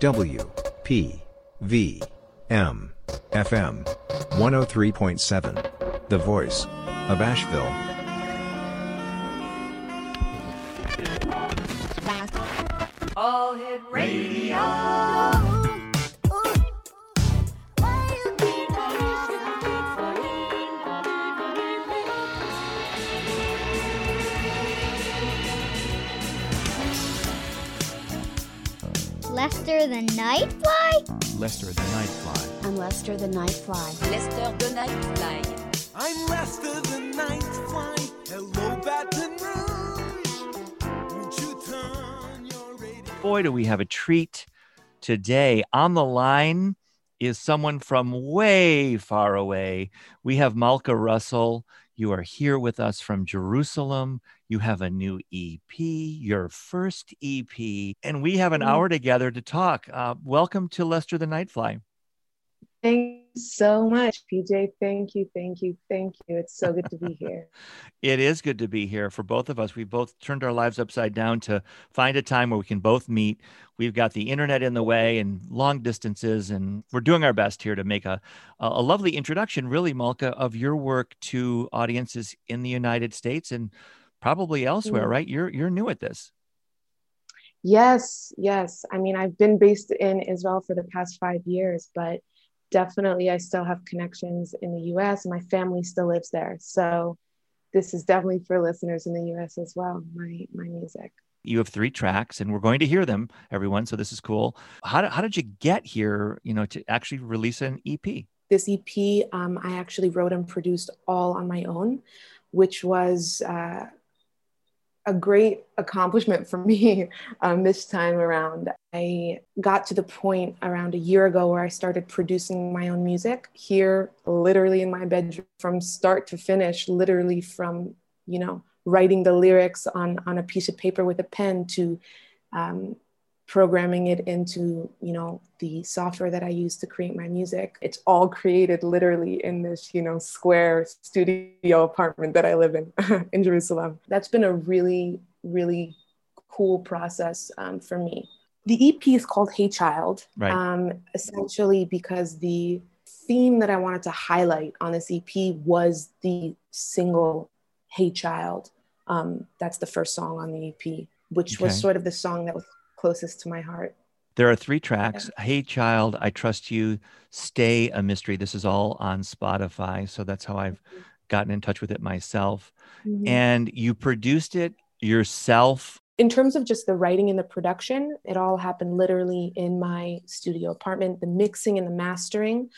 W P V M FM 103.7. The voice of Asheville. Lester the Nightfly. I'm Lester the Nightfly. Lester the Nightfly. I'm Lester the Nightfly. Hello, Baton Rouge. Won't you turn your radio? Boy, do we have a treat today. On the line is someone from way far away. We have Malka Russell. You are here with us from Jerusalem. You have a new EP, your first EP, and we have an hour together to talk. Uh, welcome to Lester the Nightfly. Thank you so much, PJ. Thank you, thank you, thank you. It's so good to be here. It is good to be here for both of us. We've both turned our lives upside down to find a time where we can both meet. We've got the internet in the way and long distances, and we're doing our best here to make a, a lovely introduction, really, Malka, of your work to audiences in the United States and probably elsewhere, Mm. right? You're you're new at this. Yes, yes. I mean, I've been based in Israel for the past five years, but definitely I still have connections in the US my family still lives there. So this is definitely for listeners in the US as well, my my music. You have three tracks, and we're going to hear them, everyone. So this is cool. How did, how did you get here? You know, to actually release an EP. This EP, um, I actually wrote and produced all on my own, which was uh, a great accomplishment for me um, this time around. I got to the point around a year ago where I started producing my own music here, literally in my bedroom from start to finish, literally from, you know, writing the lyrics on, on a piece of paper with a pen to um, programming it into you know the software that i use to create my music. It's all created literally in this you know square studio apartment that i live in in jerusalem. That's been a really really cool process um, for me. The ep is called hey child Right. um, essentially because the theme that i wanted to highlight on this ep was the single hey child. Um, that's the first song on the ep which was sort of the song that was closest to my heart. There are three tracks. Hey Child, I Trust You, Stay a Mystery. This is all on Spotify. So that's how I've gotten in touch with it myself. Mhm. And you produced it yourself. In terms of just the writing and the production, it all happened literally in my studio apartment. The mixing and the mastering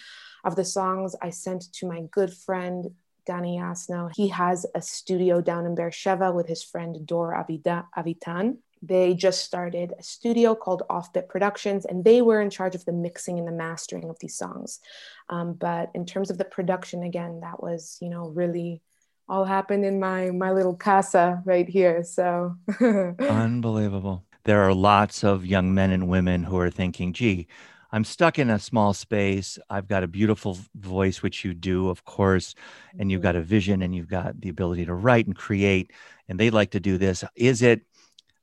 of the songs I sent to my good friend Danny Yasno. He has a studio down in Beersheba with his friend Dor Avitan. They just started a studio called Offbit Productions, and they were in charge of the mixing and the mastering of these songs. Um, but in terms of the production, again, that was, you know, really all happened in my my little casa right here. So Unbelievable. There are lots of young men and women who are thinking, gee, I'm stuck in a small space. I've got a beautiful voice, which you do, of course, and you've got a vision and you've got the ability to write and create, and they like to do this. Is it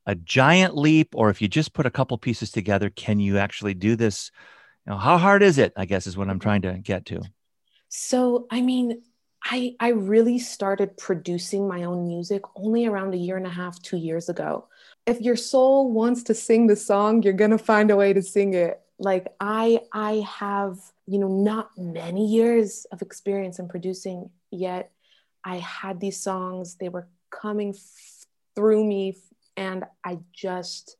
a giant leap, or if you just put a couple pieces together, can you actually do this? You know, how hard is it? I guess is what I'm trying to get to. So, I mean, I I really started producing my own music only around a year and a half, 2 years ago. If your soul wants to sing the song, you're to find a way to sing it. Like I I have, you know, not many years of experience in producing yet I had these songs, they were coming f- through me and I just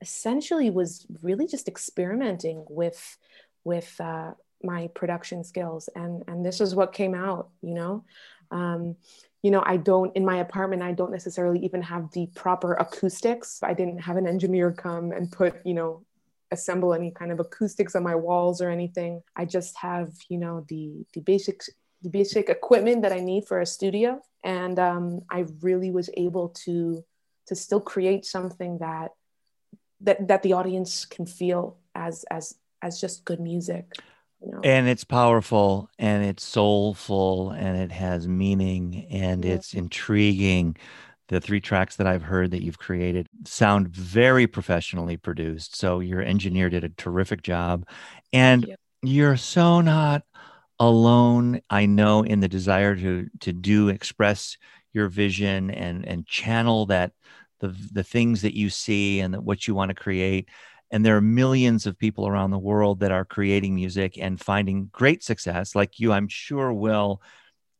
essentially was really just experimenting with with uh, my production skills. And and this is what came out you know? Um, you know i don't in my apartment i don't necessarily even have the proper acoustics. I didn't have an engineer come and put you know assemble any kind of acoustics on my walls or anything. I just have you know the the basic the basic equipment that i need for a studio. And um, i really was able to to still create something that that that the audience can feel as as as just good music you know And it's powerful and it's soulful and it has meaning and Yeah. it's intriguing. The three tracks that I've heard that you've created sound very professionally produced. So your engineer did a terrific job. And you. you're so not alone, I know, in the desire to to do express your vision and and channel that the the things that you see and that what you want to create. And there are millions of people around the world that are creating music and finding great success like you i'm sure will.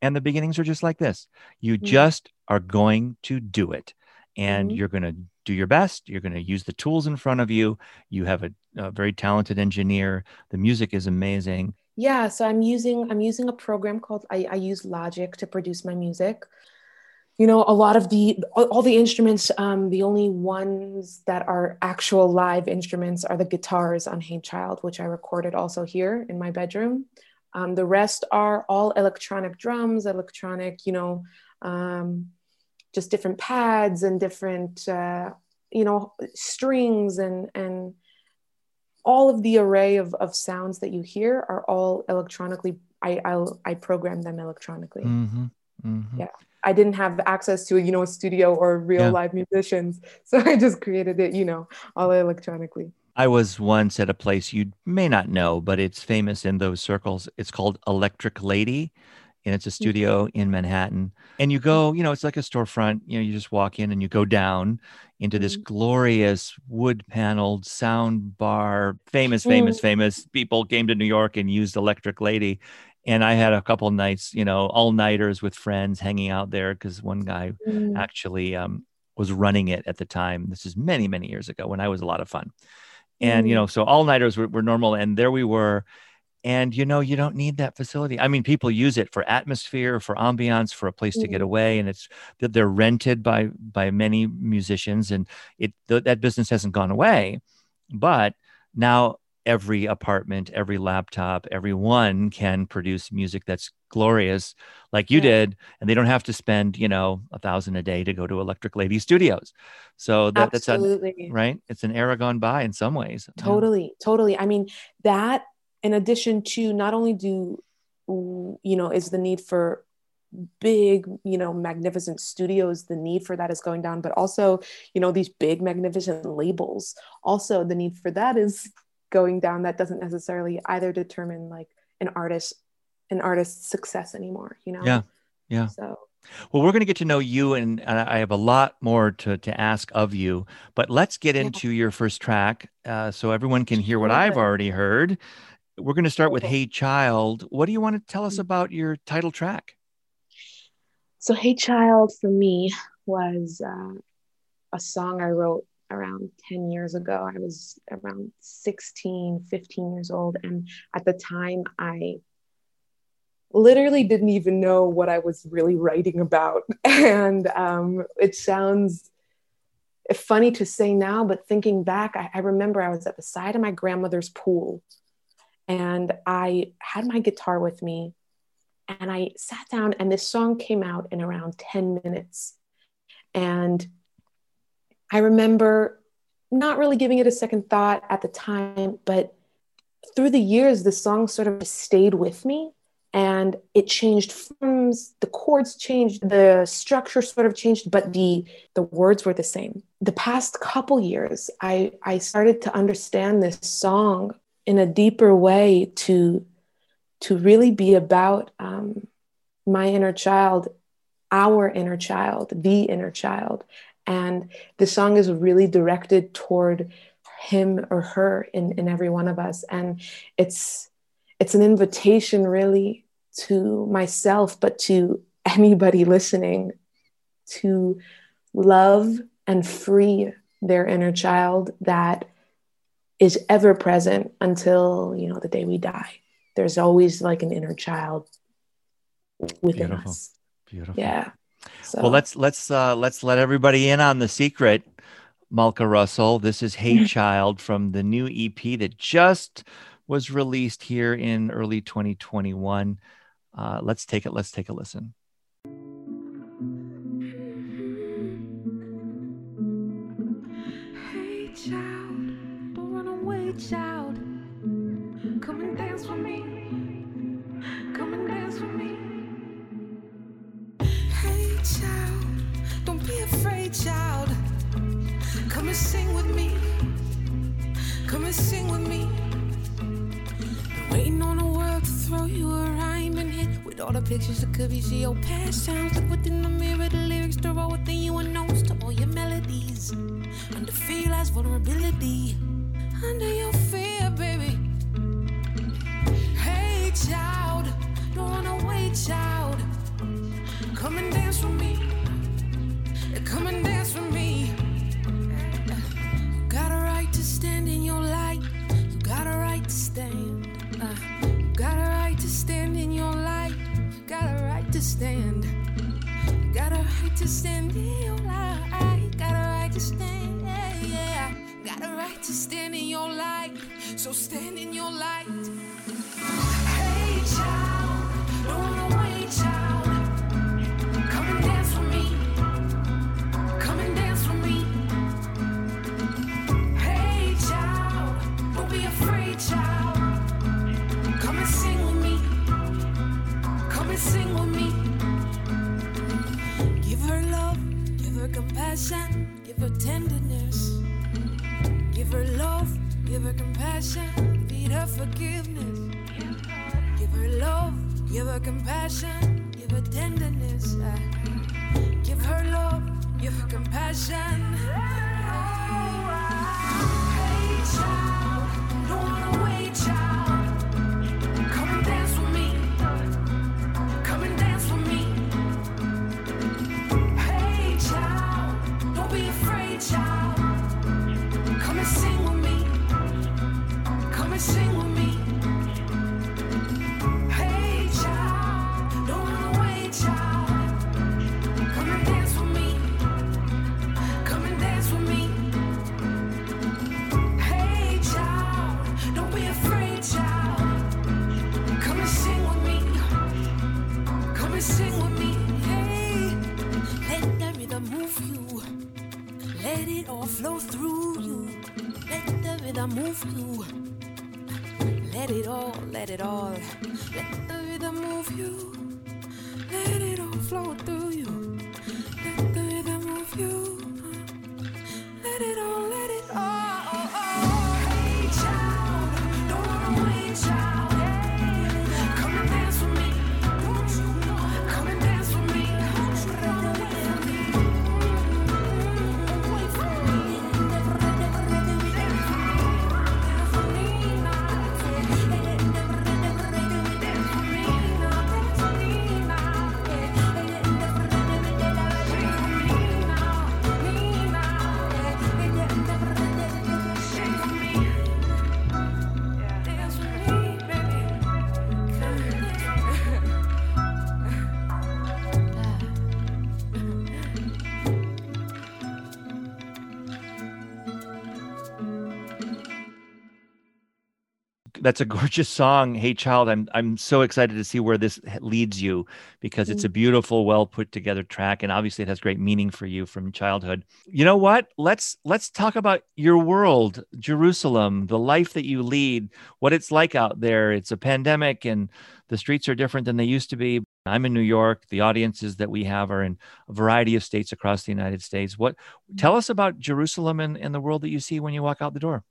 And the beginnings are just like this. You Mm. just are going to do it. And Mhm. you're going to do your best. You're going to use the tools in front of you. You have a, a very talented engineer. The music is amazing. Yeah, so I'm using I'm using a program called I, I use Logic to produce my music. You know, a lot of the all, the instruments, um, the only ones that are actual live instruments are the guitars on Hey Child, which I recorded also here in my bedroom. Um, the rest are all electronic drums, electronic, you know, um, just different pads and different, uh, you know, strings and and all of the array of, of sounds that you hear are all electronically I I'll, I program them electronically. hmm hmm Yeah. I didn't have access to you know a studio or real Yeah. live musicians, so I just created it you know all electronically. I was once at a place you may not know, but it's famous in those circles. It's called Electric Lady, and it's a studio in Manhattan. And you go, you know, it's like a storefront. You know, you just walk in and you go down into this Mhm. glorious wood paneled sound bar. Famous, famous, famous people came to New York and used Electric Lady. And I had a couple nights, you know, all nighters with friends hanging out there because one guy Mm. actually um, was running it at the time. This is many, many years ago when I was a lot of fun. And, you know, so all nighters were, were normal. And there we were. And, you know, you don't need that facility. I mean, people use it for atmosphere, for ambiance, for a place to get Mhm. away. And it's that they're rented by, by many musicians and it, th- that business hasn't gone away. But now every apartment, every laptop, everyone can produce music that's glorious like you Yeah. did and they don't have to spend you know a thousand a day to go to electric lady studios so that, that's a, Absolutely. right it's an era gone by in some ways Yeah. Totally, totally. I mean, that in addition to not only do you know is the need for big, you know, magnificent studios, the need for that is going down, but also, you know, these big magnificent labels, also the need for that is going down. That doesn't necessarily either determine like an artist an artist's success anymore, you know. Yeah, yeah. So well we're going to get to know you and, and i have a lot more to, to ask of you but let's get Yeah. into your first track uh, so everyone can hear what i've already heard we're going to start with Cool. hey child what do you want to tell us Mhm. about your title track So, Hey Child for me was uh, a song I wrote around 10 years ago. I was around 16, 15 years old. And at the time, I literally didn't even know what I was really writing about. And um, it sounds funny to say now, but thinking back, I, I remember I was at the side of my grandmother's pool and I had my guitar with me and I sat down and this song came out in around 10 minutes. And I remember not really giving it a second thought at the time, but through the years, the song sort of stayed with me and it changed forms, the chords changed, the structure sort of changed, but the the words were the same. The past couple years, I I started to understand this song in a deeper way to to really be about um, my inner child, our inner child, the inner child. And the song is really directed toward him or her in, in every one of us. And it's it's an invitation really to myself, but to anybody listening to love and free their inner child that is ever present until you know the day we die there's always like an inner child within Beautiful. us beautiful yeah so Well, let's let's uh, let's let everybody in on the secret. Malka Russell, this is Hey Child from the new EP that just was released here in early 2021. Uh, let's take it. Let's take a listen. Hey Child, don't run away, child, child. Don't be afraid, child. Come and sing with me. Come and sing with me. Waiting on the world to throw you a rhyme in here with all the pictures that could be. See your past sounds. Look within the mirror, the lyrics to roll within you and notes to all your melodies. Under fear lies vulnerability. Under your fear, baby. Hey, child, don't run away, child. Come and dance with me. Come and dance with me. You got a right to stand in your light. You got a right to stand. You got a right to stand in your light. You got a right to stand. You got a right to stand in your light. Got a right to stand. Yeah, yeah. Got a right to stand in your light. So stand in your light. Hey, child. Compassion, give her tenderness. Give her love, give her compassion, feed her forgiveness. Give her love, give her compassion, give her tenderness. Give her love, give her compassion. Oh, hey, child, don't run away, child. Flow through you. Let the rhythm move you. Let it all, let it all. Let the rhythm move you. Let it all flow through you. That's a gorgeous song. Hey child, I'm I'm so excited to see where this leads you because it's mm-hmm. a beautiful, well put together track and obviously it has great meaning for you from childhood. You know what? Let's let's talk about your world, Jerusalem, the life that you lead, what it's like out there. It's a pandemic and the streets are different than they used to be. I'm in New York. The audiences that we have are in a variety of states across the United States. What tell us about Jerusalem and, and the world that you see when you walk out the door?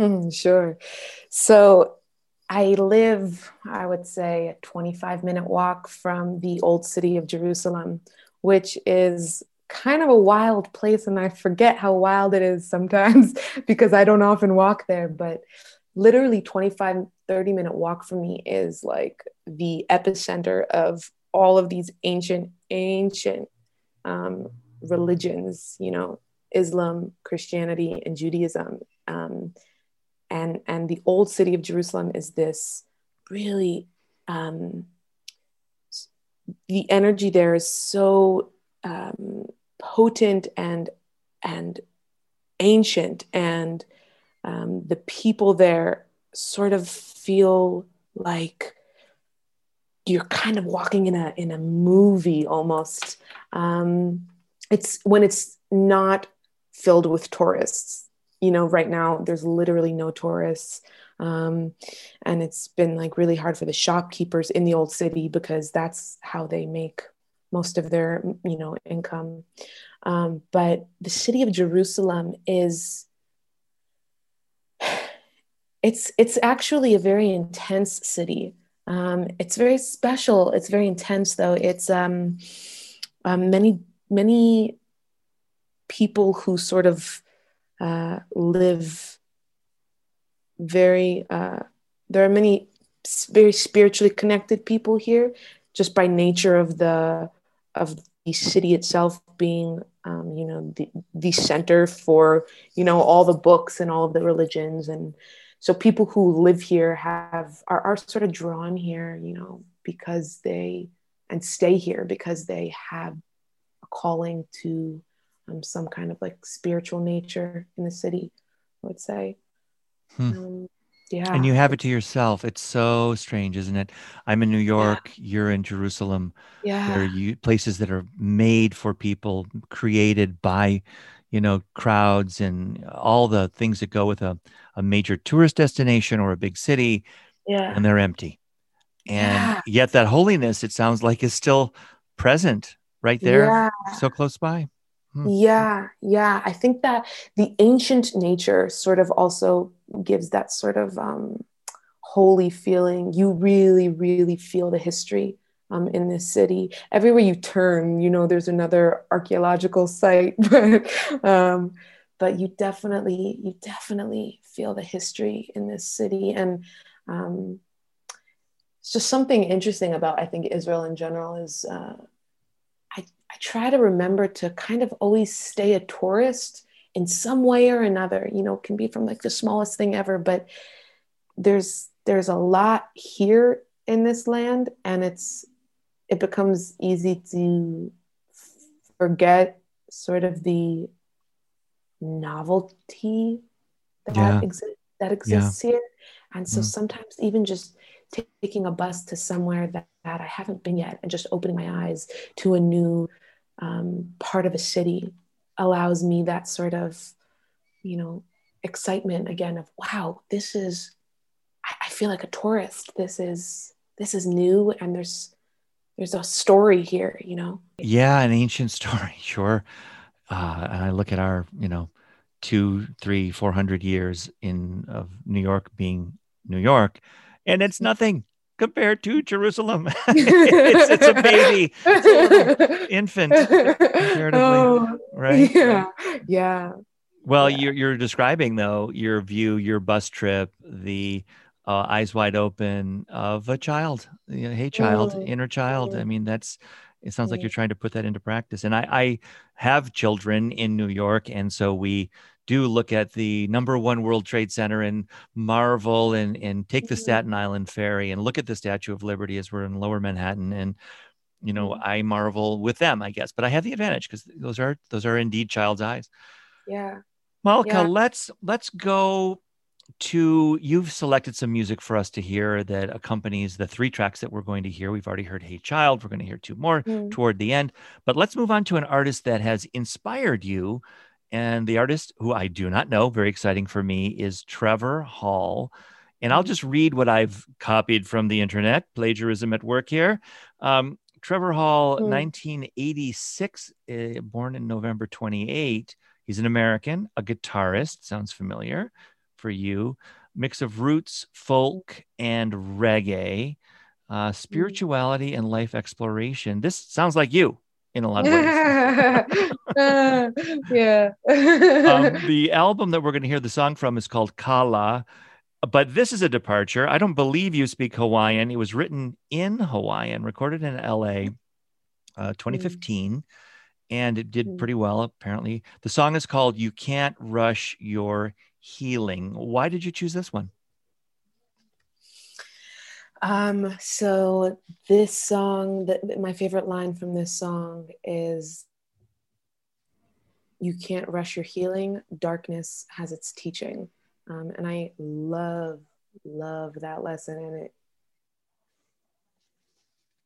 Hmm, sure. So I live, I would say, a 25 minute walk from the old city of Jerusalem, which is kind of a wild place. And I forget how wild it is sometimes because I don't often walk there. But literally, 25, 30 minute walk from me is like the epicenter of all of these ancient, ancient um, religions, you know, Islam, Christianity, and Judaism. Um, and and the old city of Jerusalem is this really um, the energy there is so um, potent and and ancient and um, the people there sort of feel like you're kind of walking in a in a movie almost. Um, it's when it's not filled with tourists you know right now there's literally no tourists um, and it's been like really hard for the shopkeepers in the old city because that's how they make most of their you know income um, but the city of jerusalem is it's it's actually a very intense city. Um, it's very special. It's very intense, though. It's um, um, many many people who sort of uh, live very. Uh, there are many very spiritually connected people here, just by nature of the of the city itself being, um, you know, the, the center for you know all the books and all of the religions and so people who live here have are, are sort of drawn here you know because they and stay here because they have a calling to um, some kind of like spiritual nature in the city i would say Hmm. um, yeah And you have it to yourself. It's so strange, isn't it? I'm in New York. You're in Jerusalem. Yeah. There are yeah you, places that are made for people, created by, you know, crowds and all the things that go with a, a major tourist destination or a big city, yeah and they're empty. And Yeah. yet that holiness, it sounds like, is still present right there, yeah so close by. Hmm. Yeah, yeah. I think that the ancient nature sort of also gives that sort of um, holy feeling. You really, really feel the history um, in this city. Everywhere you turn, you know, there's another archaeological site, but um, but you definitely, you definitely feel the history in this city, and um, it's just something interesting about I think Israel in general is. Uh, I, try to remember to kind of always stay a tourist in some way or another you know it can be from like the smallest thing ever but there's there's a lot here in this land and it's it becomes easy to forget sort of the novelty that Yeah. exists that exists here and so Mm. sometimes even just taking a bus to somewhere that, that I haven't been yet and just opening my eyes to a new um, part of a city allows me that sort of, you know, excitement again of wow, this is. I, I feel like a tourist. This is this is new, and there's there's a story here. You know. Yeah, an ancient story, sure. Uh, and I look at our, you know, two, three, four hundred years in of New York being New York, and it's nothing compared to Jerusalem. it's, it's a baby, it's infant, comparatively, Oh, right? Yeah. Yeah. Well, Yeah. you're you're describing though your view, your bus trip, the uh, eyes wide open of a child. You know, hey, child, Mm, inner child. I mm. mean, that's. It sounds like Mm. you're trying to put that into practice. And I, I have children in New York, and so we do look at the number one World Trade Center and marvel and and take the Mhm. Staten Island ferry and look at the Statue of Liberty as we're in Lower Manhattan and. You know, Mhm. I marvel with them, I guess, but I have the advantage because those are those are indeed child's eyes. Yeah. Malka, Yeah. let's let's go to you've selected some music for us to hear that accompanies the three tracks that we're going to hear. We've already heard Hey Child, we're going to hear two more Mm. toward the end. But let's move on to an artist that has inspired you. And the artist who I do not know, very exciting for me, is Trevor Hall. And I'll Mm. just read what I've copied from the internet, plagiarism at work here. Um, Trevor Hall, Mm. 1986, uh, born in November 28. He's an American, a guitarist. Sounds familiar for you. Mix of roots, folk, and reggae, uh, spirituality, and life exploration. This sounds like you in a lot of ways. Uh, yeah. um, the album that we're going to hear the song from is called Kala. But this is a departure. I don't believe you speak Hawaiian. It was written in Hawaiian, recorded in LA, uh, 2015, and it did Mm. pretty well, apparently. The song is called You Can't Rush Your Healing. Why did you choose this one? Um, so this song, that my favorite line from this song is you can't rush your healing. Darkness has its teaching. Um, and I love, love that lesson. And it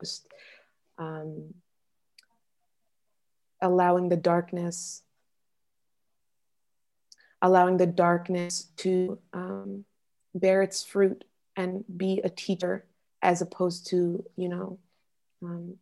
just um, allowing the darkness, allowing the darkness to um, bear its fruit and be a teacher as opposed to, you know, um,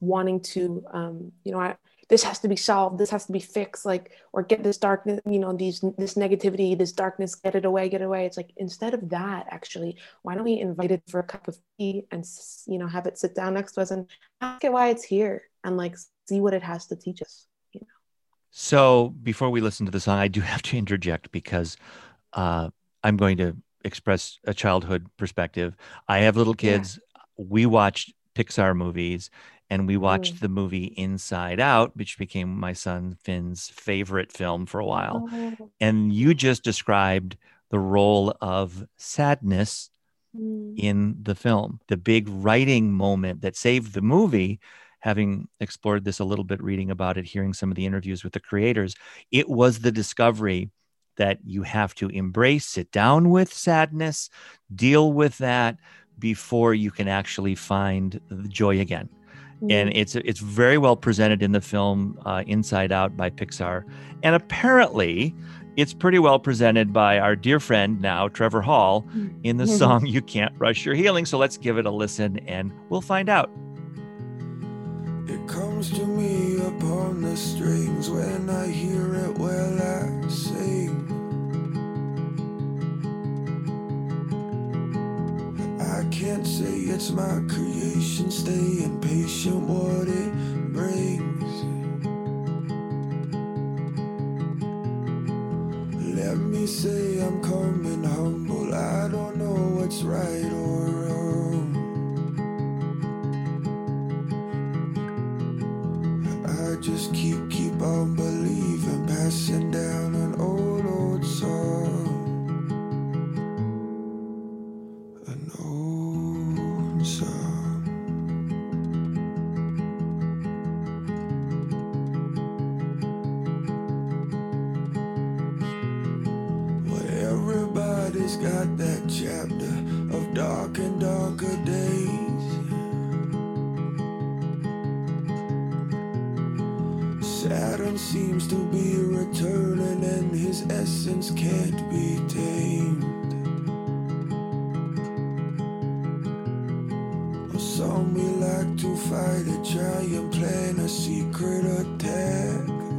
wanting to, um, you know, I, this has to be solved this has to be fixed like or get this darkness you know these this negativity this darkness get it away get it away. It's like instead of that actually why don't we invite it for a cup of tea and you know have it sit down next to us and ask it why it's here and like see what it has to teach us you know? So before we listen to the song, I do have to interject because uh, I'm going to express a childhood perspective. I have little Yeah. kids. We watched Pixar movies and we watched Mm. the movie Inside Out, which became my son Finn's favorite film for a while. Oh, And you just described the role of sadness mm, in the film. The big writing moment that saved the movie, having explored this a little bit, reading about it, hearing some of the interviews with the creators, it was the discovery that you have to embrace, sit down with sadness, deal with that before you can actually find the joy again. And mm. it's it's very well presented in the film uh, Inside Out by Pixar, and apparently. It's pretty well presented by our dear friend now, Trevor Hall, in the Mhm. song You Can't Rush Your Healing. So let's give it a listen and we'll find out. It comes to me upon the strings when I hear it well I sing. I can't say it's my creation, staying patient what it brings. Let me say I'm coming humble. I don't know what's right or it, try and a secret attack.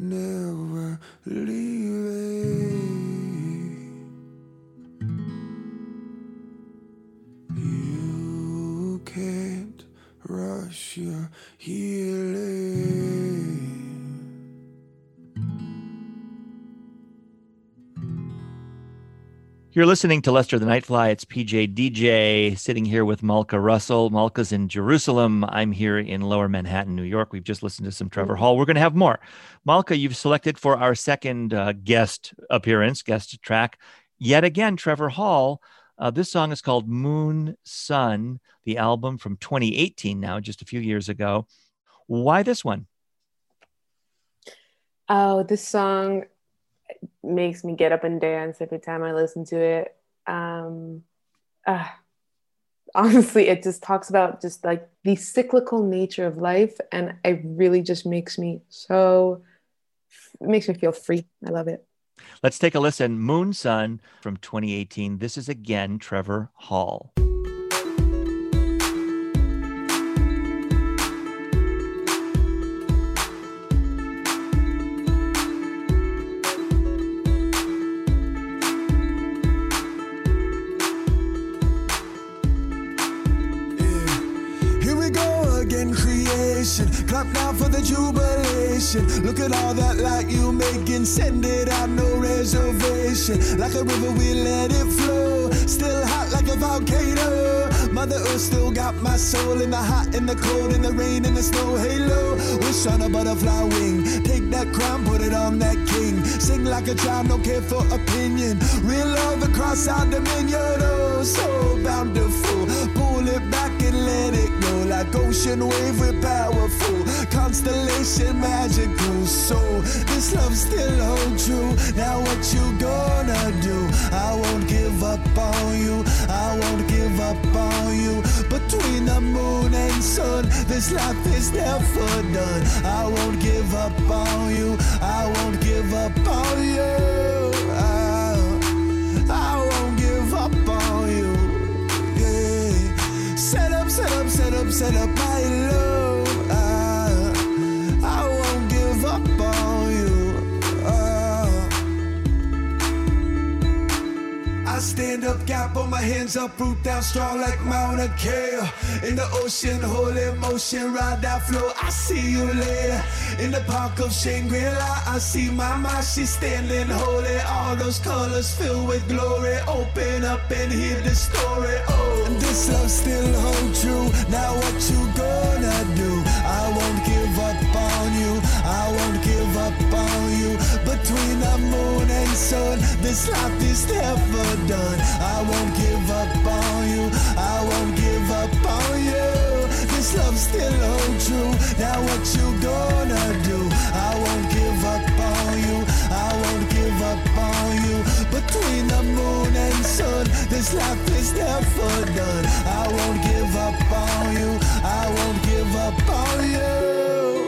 Is You're listening to Lester the Nightfly. It's PJ DJ sitting here with Malka Russell. Malka's in Jerusalem. I'm here in Lower Manhattan, New York. We've just listened to some Trevor Hall. We're going to have more. Malka, you've selected for our second uh, guest appearance, guest track, yet again, Trevor Hall. Uh, this song is called Moon Sun, the album from 2018 now, just a few years ago. Why this one? Oh, this song makes me get up and dance every time I listen to it. Um, uh, honestly, it just talks about just like the cyclical nature of life, and it really just makes me so it makes me feel free. I love it. Let's take a listen. Moon Sun from 2018. This is again Trevor Hall. Clap now for the jubilation. Look at all that light you making. Send it out, no reservation. Like a river, we let it flow. Still hot like a volcano. Mother Earth still got my soul in the hot, in the cold, in the rain, in the snow. Halo. Wish on a butterfly wing. Take that crown, put it on that king. Sing like a child, no care for opinion. Real love across our dominion. Oh, so bountiful. Pull it back let like ocean wave we're powerful constellation magical so this love still hold true now what you gonna do? I won't give up on you. I won't give up on you. Between the moon and sun this life is never done. I won't give up on you. I won't give up on you. I, I won't give up on you. Yeah. Set up, set up, set up, set up my love. Stand up, gap on my hands up, root down strong like Mauna Kea. In the ocean, hold emotion, ride that flow. I see you later. In the park of Shangri-La, I see my mama, she's standing holy. All those colors filled with glory. Open up and hear the story. Oh, and this love still hold true. Now what you gonna do? Sun, this life is never done. I won't give up on you. I won't give up on you. This love still hold true. Now what you gonna do? I won't give up on you. I won't give up on you. Between the moon and sun, this life is never done. I won't give up on you. I won't give up on you.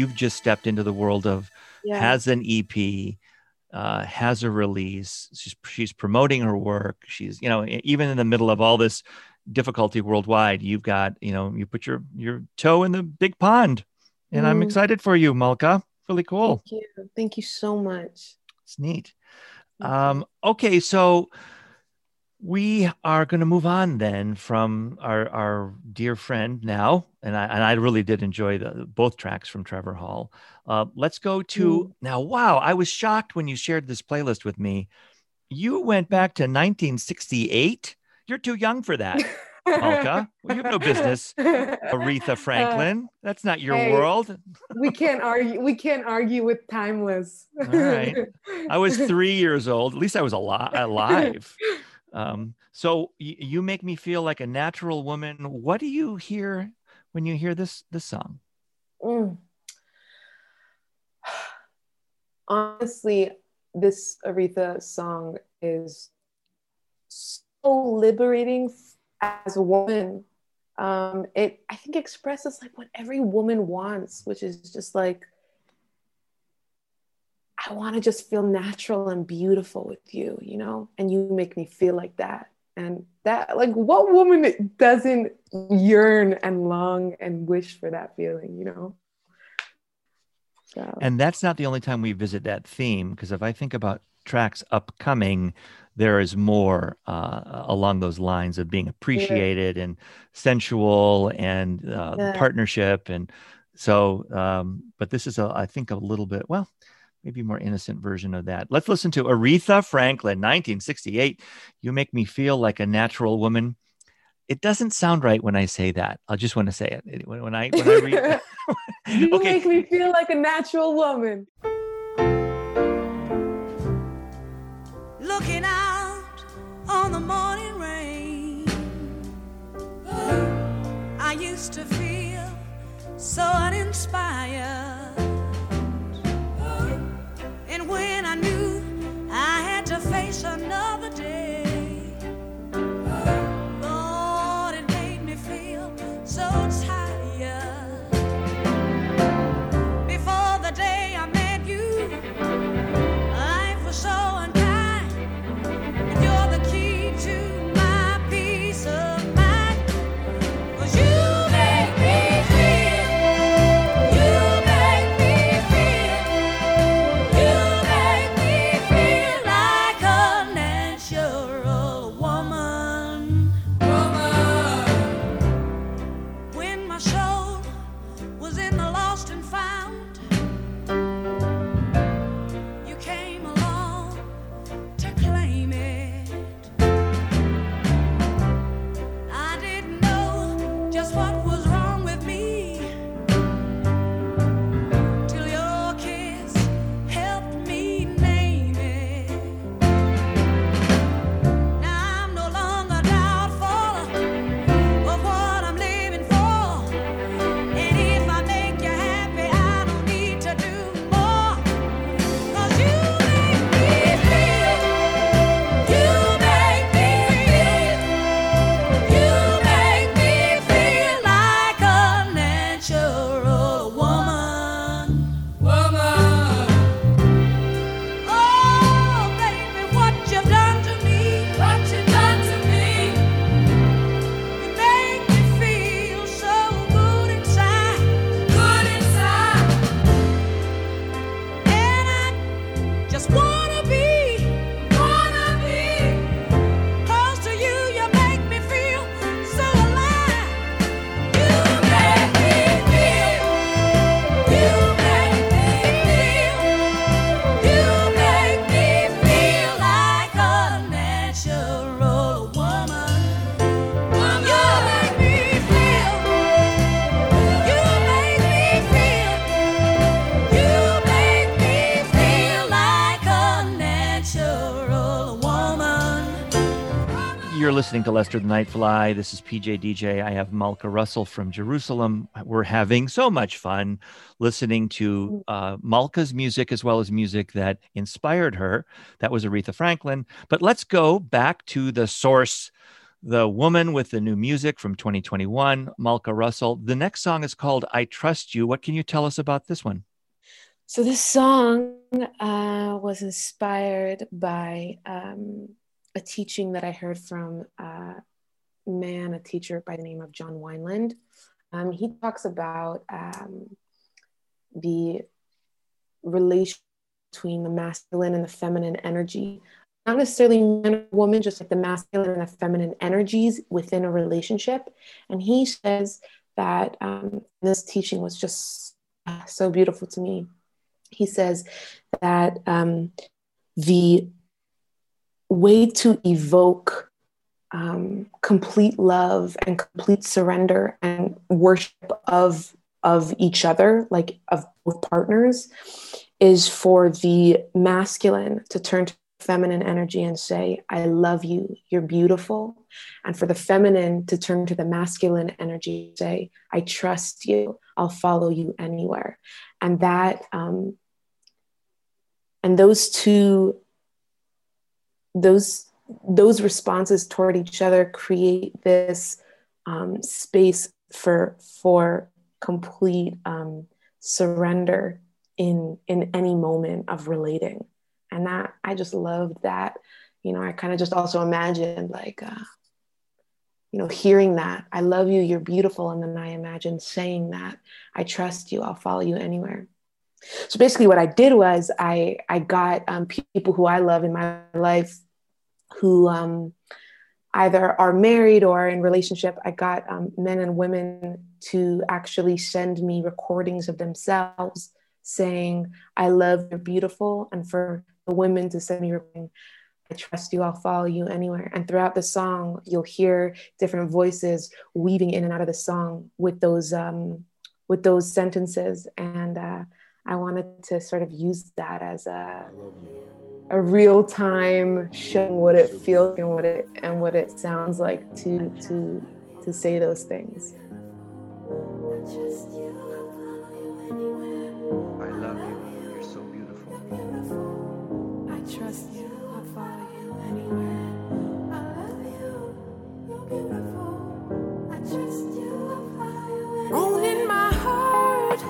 You've just stepped into the world of Yeah. has an EP, uh, has a release. She's she's promoting her work. She's you know even in the middle of all this difficulty worldwide, you've got you know you put your your toe in the big pond, and I'm Mm. excited for you, Malka. Really cool. Thank you. Thank you so much. It's neat. Um, okay, so we are going to move on then from our our dear friend now, and I and I really did enjoy the both tracks from Trevor Hall. Uh, let's go to now. Wow, I was shocked when you shared this playlist with me. You went back to 1968. You're too young for that, Malka. Well, you have no business. Aretha Franklin. That's not your Uh, hey. world. we can't argue. We can't argue with timeless. All right. I was three years old. At least I was alive. alive. Um, so y- you make me feel like a natural woman. What do you hear when you hear this this song? Mm. Honestly, this Aretha song is so liberating as a woman. Um, it I think expresses like what every woman wants, which is just like I want to just feel natural and beautiful with you, you know, and you make me feel like that. And that, like, what woman doesn't yearn and long and wish for that feeling, you know? So, And that's not the only time we visit that theme, because if I think about tracks upcoming, there is more uh, along those lines of being appreciated and sensual and uh, Yeah. partnership. And so, um, but this is, a, I think, a little bit, well, maybe more innocent version of that. Let's listen to Aretha Franklin, 1968. You make me feel like a natural woman. It doesn't sound right when I say that. I just want to say it It- when, when I when I read. you okay, make me feel like a natural woman. looking out on the morning rain. I used to feel so uninspired. And when I knew I had to face another day, listening to Lester the Nightfly. This is PJ DJ. I have Malka Russell from Jerusalem. We're having so much fun listening to uh, Malka's music as well as music that inspired her. That was Aretha Franklin. But let's go back to the source, the woman with the new music from 2021, Malka Russell. The next song is called I Trust You. What can you tell us about this one? So this song uh, was inspired by um, a teaching that I heard from a man, a teacher by the name of John Wineland. Um, he talks about um, the relation between the masculine and the feminine energy. Not necessarily man or woman, just like the masculine and the feminine energies within a relationship. And he says that um, this teaching was just so beautiful to me. He says that um, the way to evoke um, complete love and complete surrender and worship of of each other, like of both partners, is for the masculine to turn to feminine energy and say, I love you, you're beautiful. And for the feminine to turn to the masculine energy and say, I trust you, I'll follow you anywhere. And that, um, and those two, those, those responses toward each other create this um, space for, for complete um, surrender in in any moment of relating. And that i just loved that. You know i kind of just also imagined like uh, you know hearing that i love you you're beautiful and then i imagine saying that i trust you i'll follow you anywhere so basically what i did was i i got um, people who i love in my life who um, either are married or in relationship i got um, men and women to actually send me recordings of themselves saying i love you're beautiful and for the women to send me recording I trust you, I'll follow you anywhere. And throughout the song, you'll hear different voices weaving in and out of the song with those um, with those sentences. And uh, I wanted to sort of use that as a a real time showing what it feels and what it and what it sounds like to to to say those things. I love you. You're so beautiful. I trust you, I'll follow you anywhere. I love you, you're beautiful. I trust you, I'll follow you anywhere. Rolling my heart,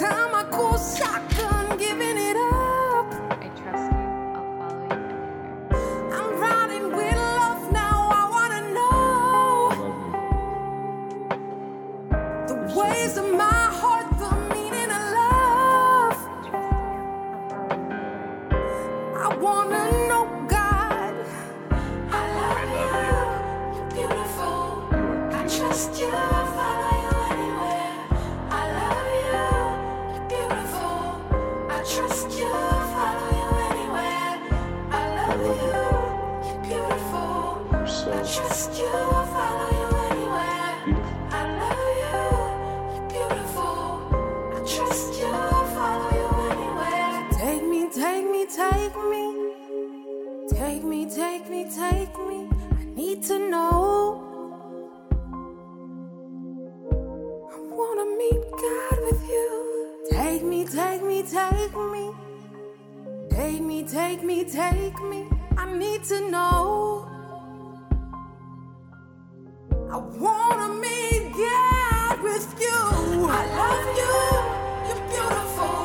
time I call shotgun, giving it up. I trust you. I'll follow you anywhere. I'm riding with love now, I wanna know the ways of my heart, the meaning of love. I wanna know, God. I love you. You're beautiful. I trust you. Take me, take me. Take me, take me. I need to know. I wanna meet God with you. I love you. You're beautiful.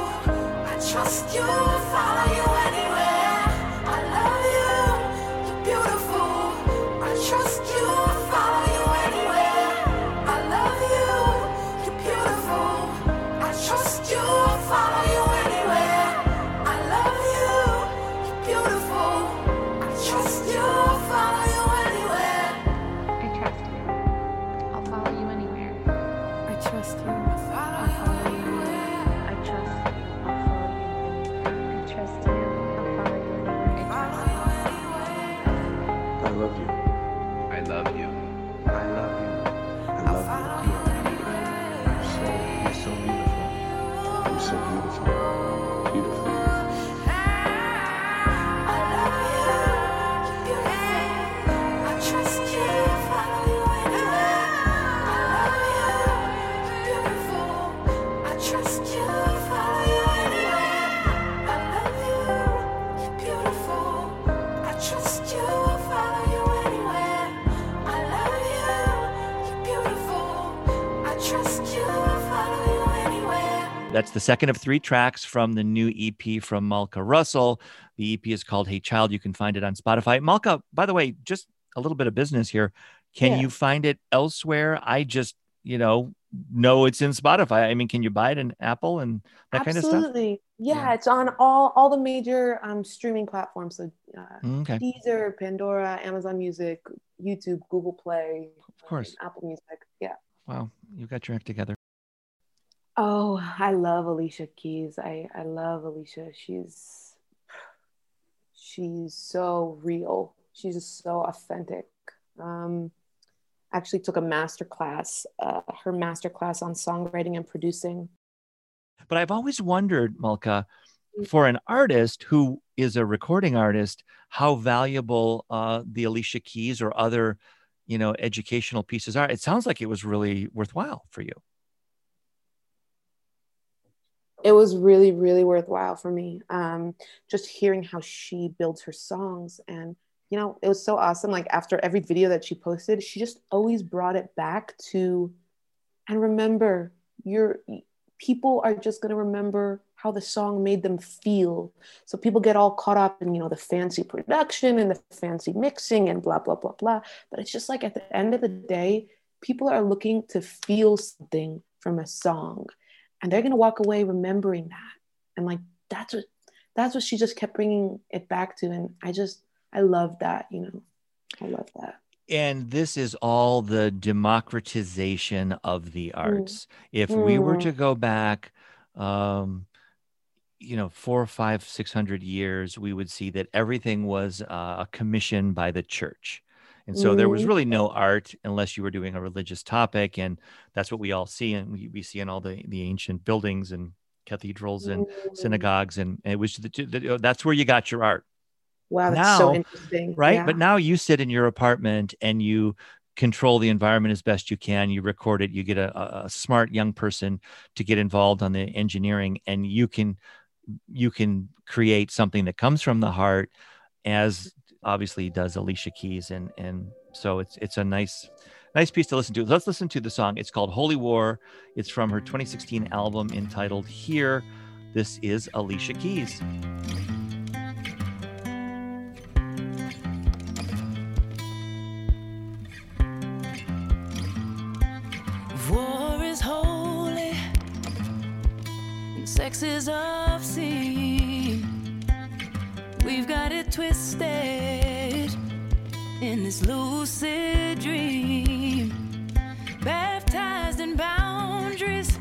I trust you. Follow you that's the second of three tracks from the new EP from Malka Russell. The EP is called Hey Child. You can find it on Spotify. Malka, by the way, just a little bit of business here. Can Yeah. you find it elsewhere? I just, you know, know it's in Spotify. I mean, can you buy it in Apple and that kind of stuff? Absolutely. Yeah, Yeah. it's on all all the major um, streaming platforms. So uh, Okay. Deezer, Pandora, Amazon Music, YouTube, Google Play, Of course. um, Apple Music. Yeah. Wow. You got your act together. Oh, I love Alicia Keys. I I love Alicia. She's she's so real. She's just so authentic. Um, actually took a master class, uh, her master class on songwriting and producing. But I've always wondered, Malka, for an artist who is a recording artist, how valuable uh, the Alicia Keys or other, you know, educational pieces are. It sounds like it was really worthwhile for you. It was really really worthwhile for me um, just hearing how she builds her songs. And you know it was so awesome. Like after every video that she posted she just always brought it back to and remember your people are just going to remember how the song made them feel. So people get all caught up in you know the fancy production and the fancy mixing and blah blah blah blah. But it's just like at the end of the day people are looking to feel something from a song and they're going to walk away remembering that and like that's what that's what she just kept bringing it back to and i just i love that you know i love that And this is all the democratization of the arts. If we were Mm. to go back, um, you know, four, five, six hundred years, we would see that everything was uh, a commission by the church. And so there was Mhm. really no art unless you were doing a religious topic. And that's what we all see. And we, we see in all the, the ancient buildings and cathedrals and Mm. synagogues. And, and it was the, the, that's where you got your art wow that's so interesting right? Yeah. But now you sit in your apartment and you control the environment as best you can. You record it. You get a- a smart young person to get involved on the engineering, and you can you can create something that comes from the heart, as obviously does Alicia Keys, and and so it's it's a nice nice piece to listen to. Let's listen to the song. It's called Holy War. It's from her 2016 album entitled Here. This is Alicia Keys. War is holy, and sex is obscene. We've got it twisted in this lucid dream. Baptized in boundaries,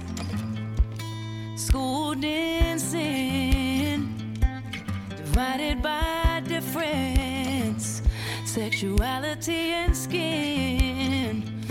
schooled in sin, divided by difference, sexuality and skin.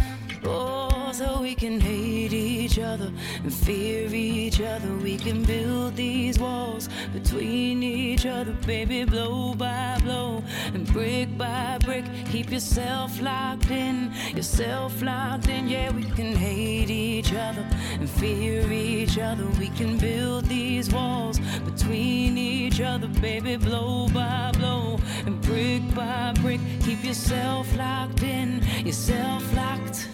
Oh, so we can hate each other and fear each other. We can build these walls between each other, baby, blow by blow and brick by brick. Keep yourself locked in, yourself locked in. Yeah, we can hate each other and fear each other. We can build these walls between each other, baby, blow by blow and brick by brick. Keep yourself locked in, yourself locked.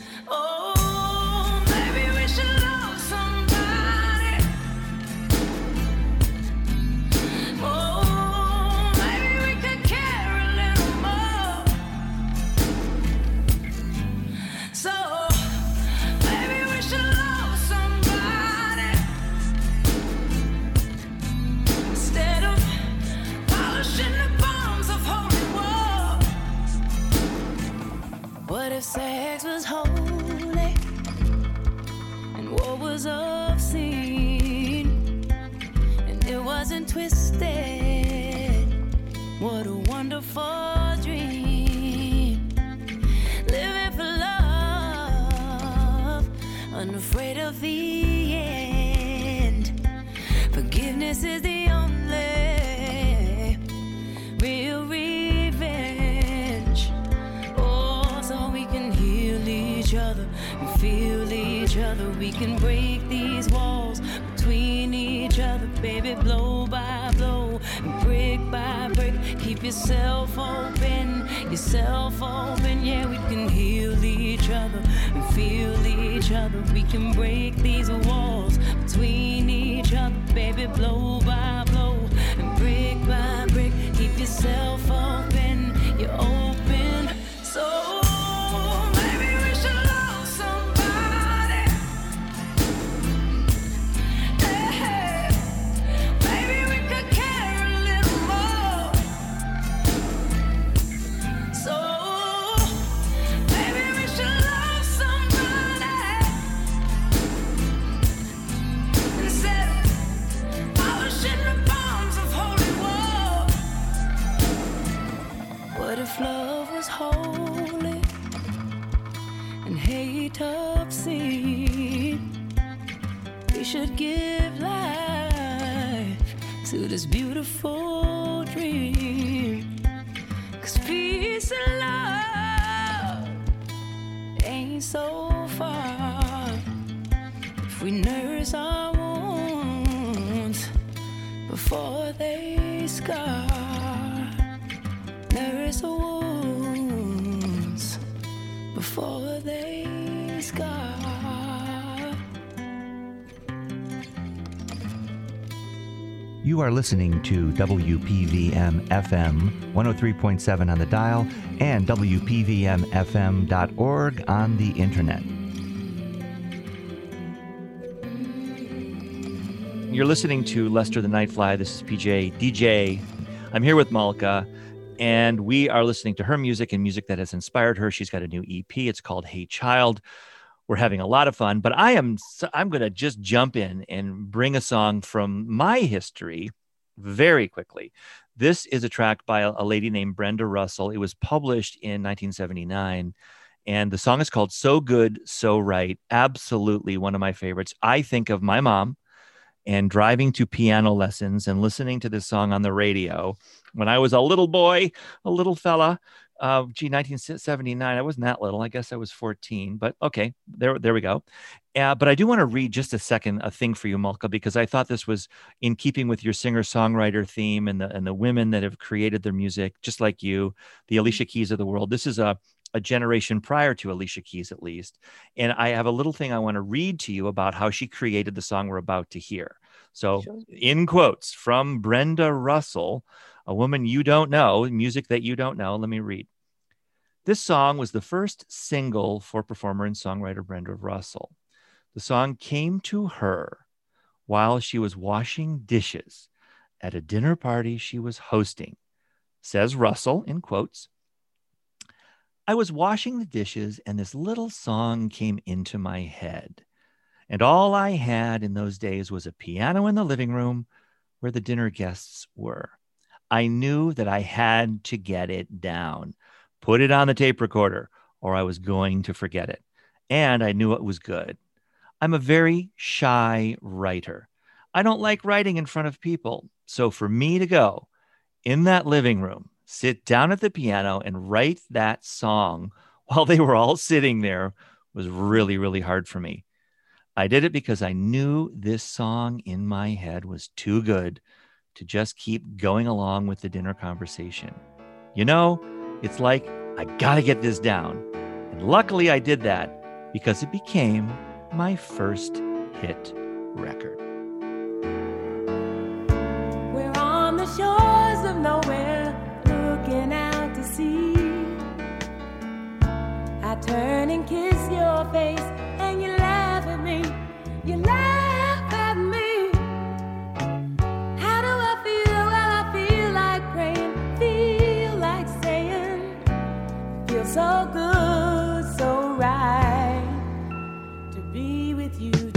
If sex was holy and war was obscene and it wasn't twisted? What a wonderful dream. Living for love, unafraid of the end. Forgiveness is the feel each other. We can break these walls between each other, baby, blow by blow and brick by brick. Keep yourself open, yourself open. Yeah, we can heal each other and feel each other. We can break these walls between each it blow by blow and brick by brick. Keep yourself open, you're You are listening to WPVM FM 103.7 on the dial and WPVMFM.org on the internet. You're listening to Lester the Nightfly. This is PJ DJ. I'm here with Malka, and we are listening to her music and music that has inspired her. She's got a new EP. It's called Hey Child. We're having a lot of fun, but I am I'm going to just jump in and bring a song from my history very quickly. This is a track by a, lady named Brenda Russell. It was published in 1979 and the song is called So Good, So Right. Absolutely one of my favorites. I think of my mom and driving to piano lessons and listening to this song on the radio when I was a little boy, a little fella. Uh, gee, 1979. I wasn't that little. I guess I was 14, but okay, there, there we go. Uh, but I do want to read just a second a thing for you, Malka, because I thought this was in keeping with your singer-songwriter theme and the and the women that have created their music, just like you, the Alicia Keys of the world. This is a a generation prior to Alicia Keys, at least. And I have a little thing I want to read to you about how she created the song we're about to hear. So, Sure. in quotes from Brenda Russell, a woman you don't know, music that you don't know. Let me read. This song was the first single for performer and songwriter Brenda Russell. The song came to her while she was washing dishes at a dinner party she was hosting. Says Russell in quotes. I was washing the dishes and this little song came into my head. And all I had in those days was a piano in the living room where the dinner guests were. I knew that I had to get it down, put it on the tape recorder, or I was going to forget it. And I knew it was good. I'm a very shy writer. I don't like writing in front of people. So for me to go in that living room, sit down at the piano and write that song while they were all sitting there was really, really hard for me. I did it because I knew this song in my head was too good to just keep going along with the dinner conversation. You know, it's like, I got to get this down. And luckily, I did that because it became my first hit record. We're on the shores of nowhere, looking out to sea. I turn and kiss your face, and you laugh at me. You laugh feel so good, so right to be with you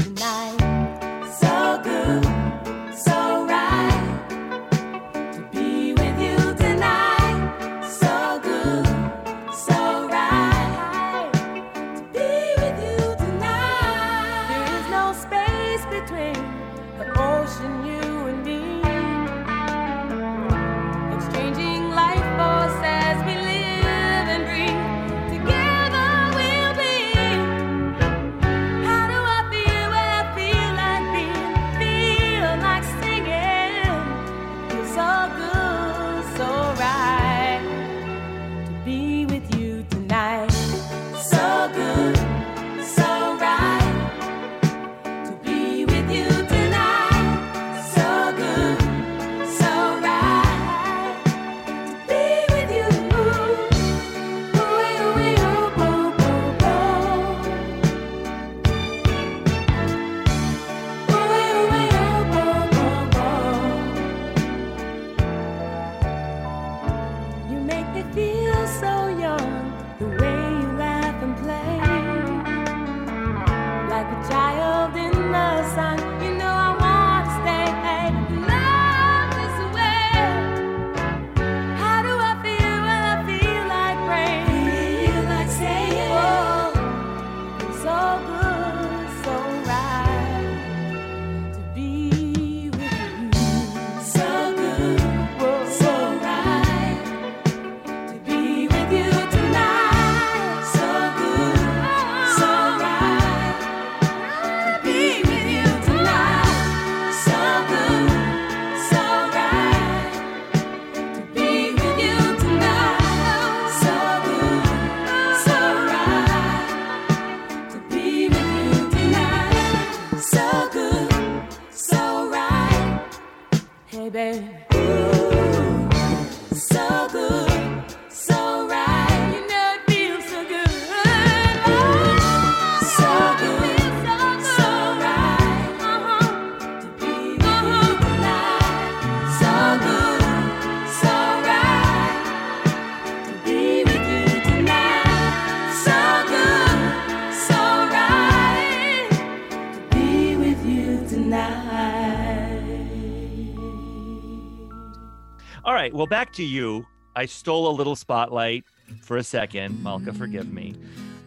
Well, back to you. I stole a little spotlight for a second. Malka, forgive me.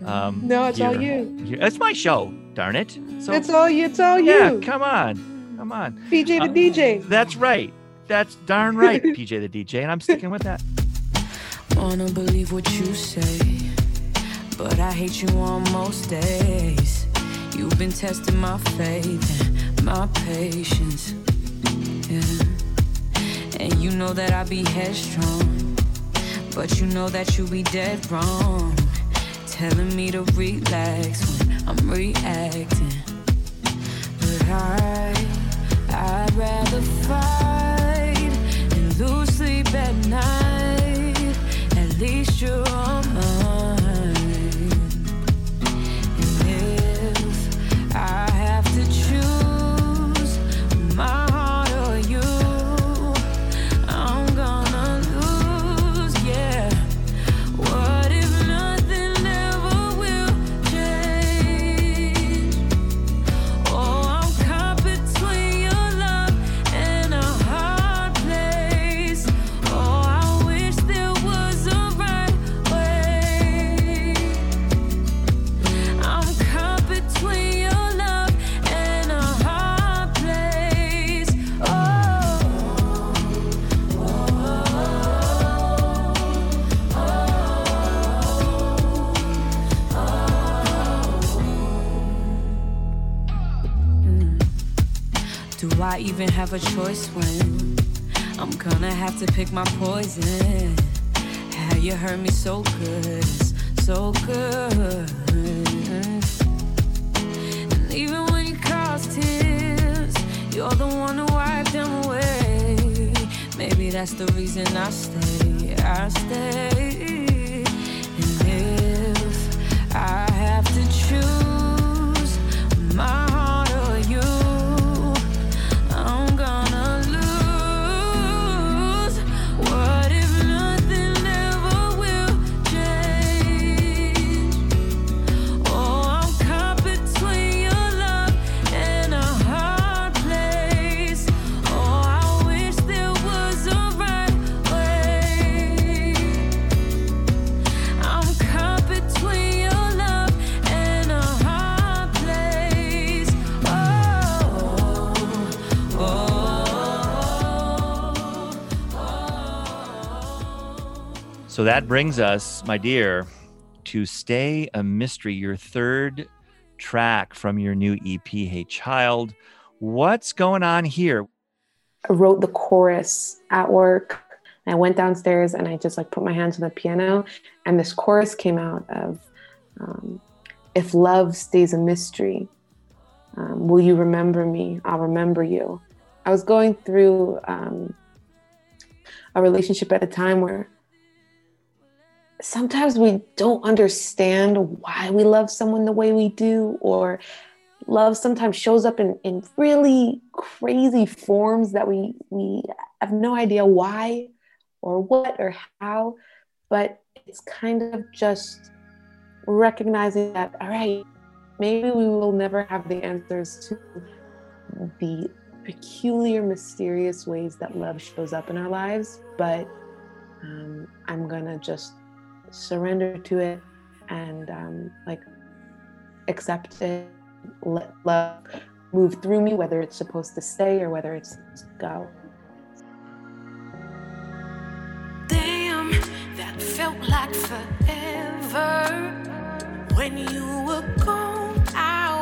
Um, No, it's all you. here- It's my show. Darn it. So it's all you. It's all yeah, you. come on, come on. PJ the Uh, DJ. That's right. That's darn right, PJ the DJ, and I'm sticking with that. I Wanna believe what you say, but I hate you on most days. You've been testing my faith and my patience. Yeah. And you know that I be headstrong, but you know that you be dead wrong. Telling me to relax when I'm reacting. But I, I'd rather fight and lose sleep at night. My poison? That brings us, my dear, to Stay a Mystery, your third track from your new EP, Hey Child. What's going on here? I wrote the chorus at work. I went downstairs and I just like put my hands on the piano, and this chorus came out of um, "If love stays a mystery, um, will you remember me? I'll remember you." I was going through um, a relationship at a time where sometimes we don't understand why we love someone the way we do, or love sometimes shows up in, in really crazy forms that we we have no idea why or what or how but it's kind of just recognizing that all right maybe we will never have the answers to the peculiar mysterious ways that love shows up in our lives but um, i'm gonna just surrender to it and um, like accept it let love move through me, whether it's supposed to stay or whether it's go. Damn, that felt like forever. When you were gone, I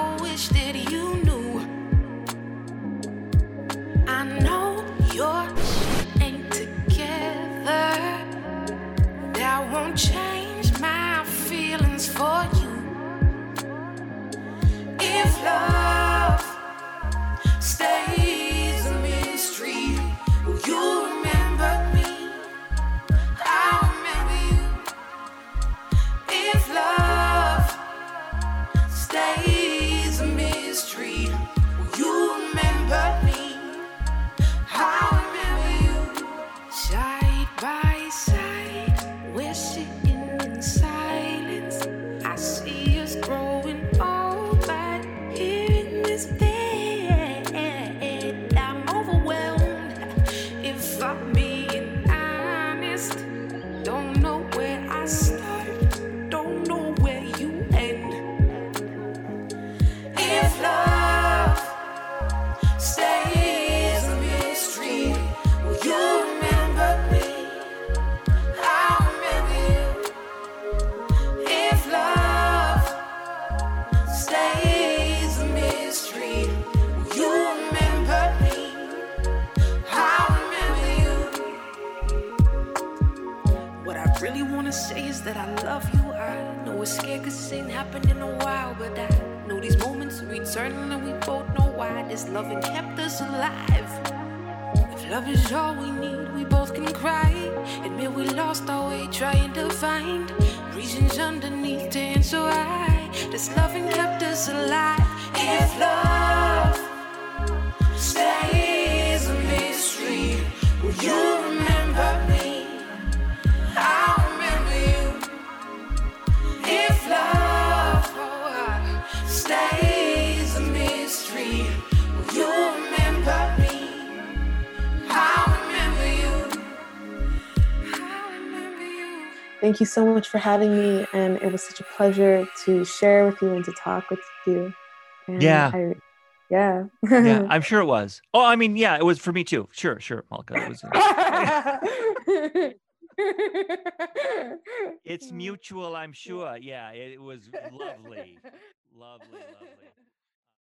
won't change my feelings for you. If love stays Thank you so much for having me. And it was such a pleasure to share with you and to talk with you. And Yeah. I, yeah. yeah, I'm sure it was. Oh, I mean, yeah, it was for me too. Sure, sure, Malka. It was, it's mutual, I'm sure. Yeah, it was lovely. Lovely, lovely.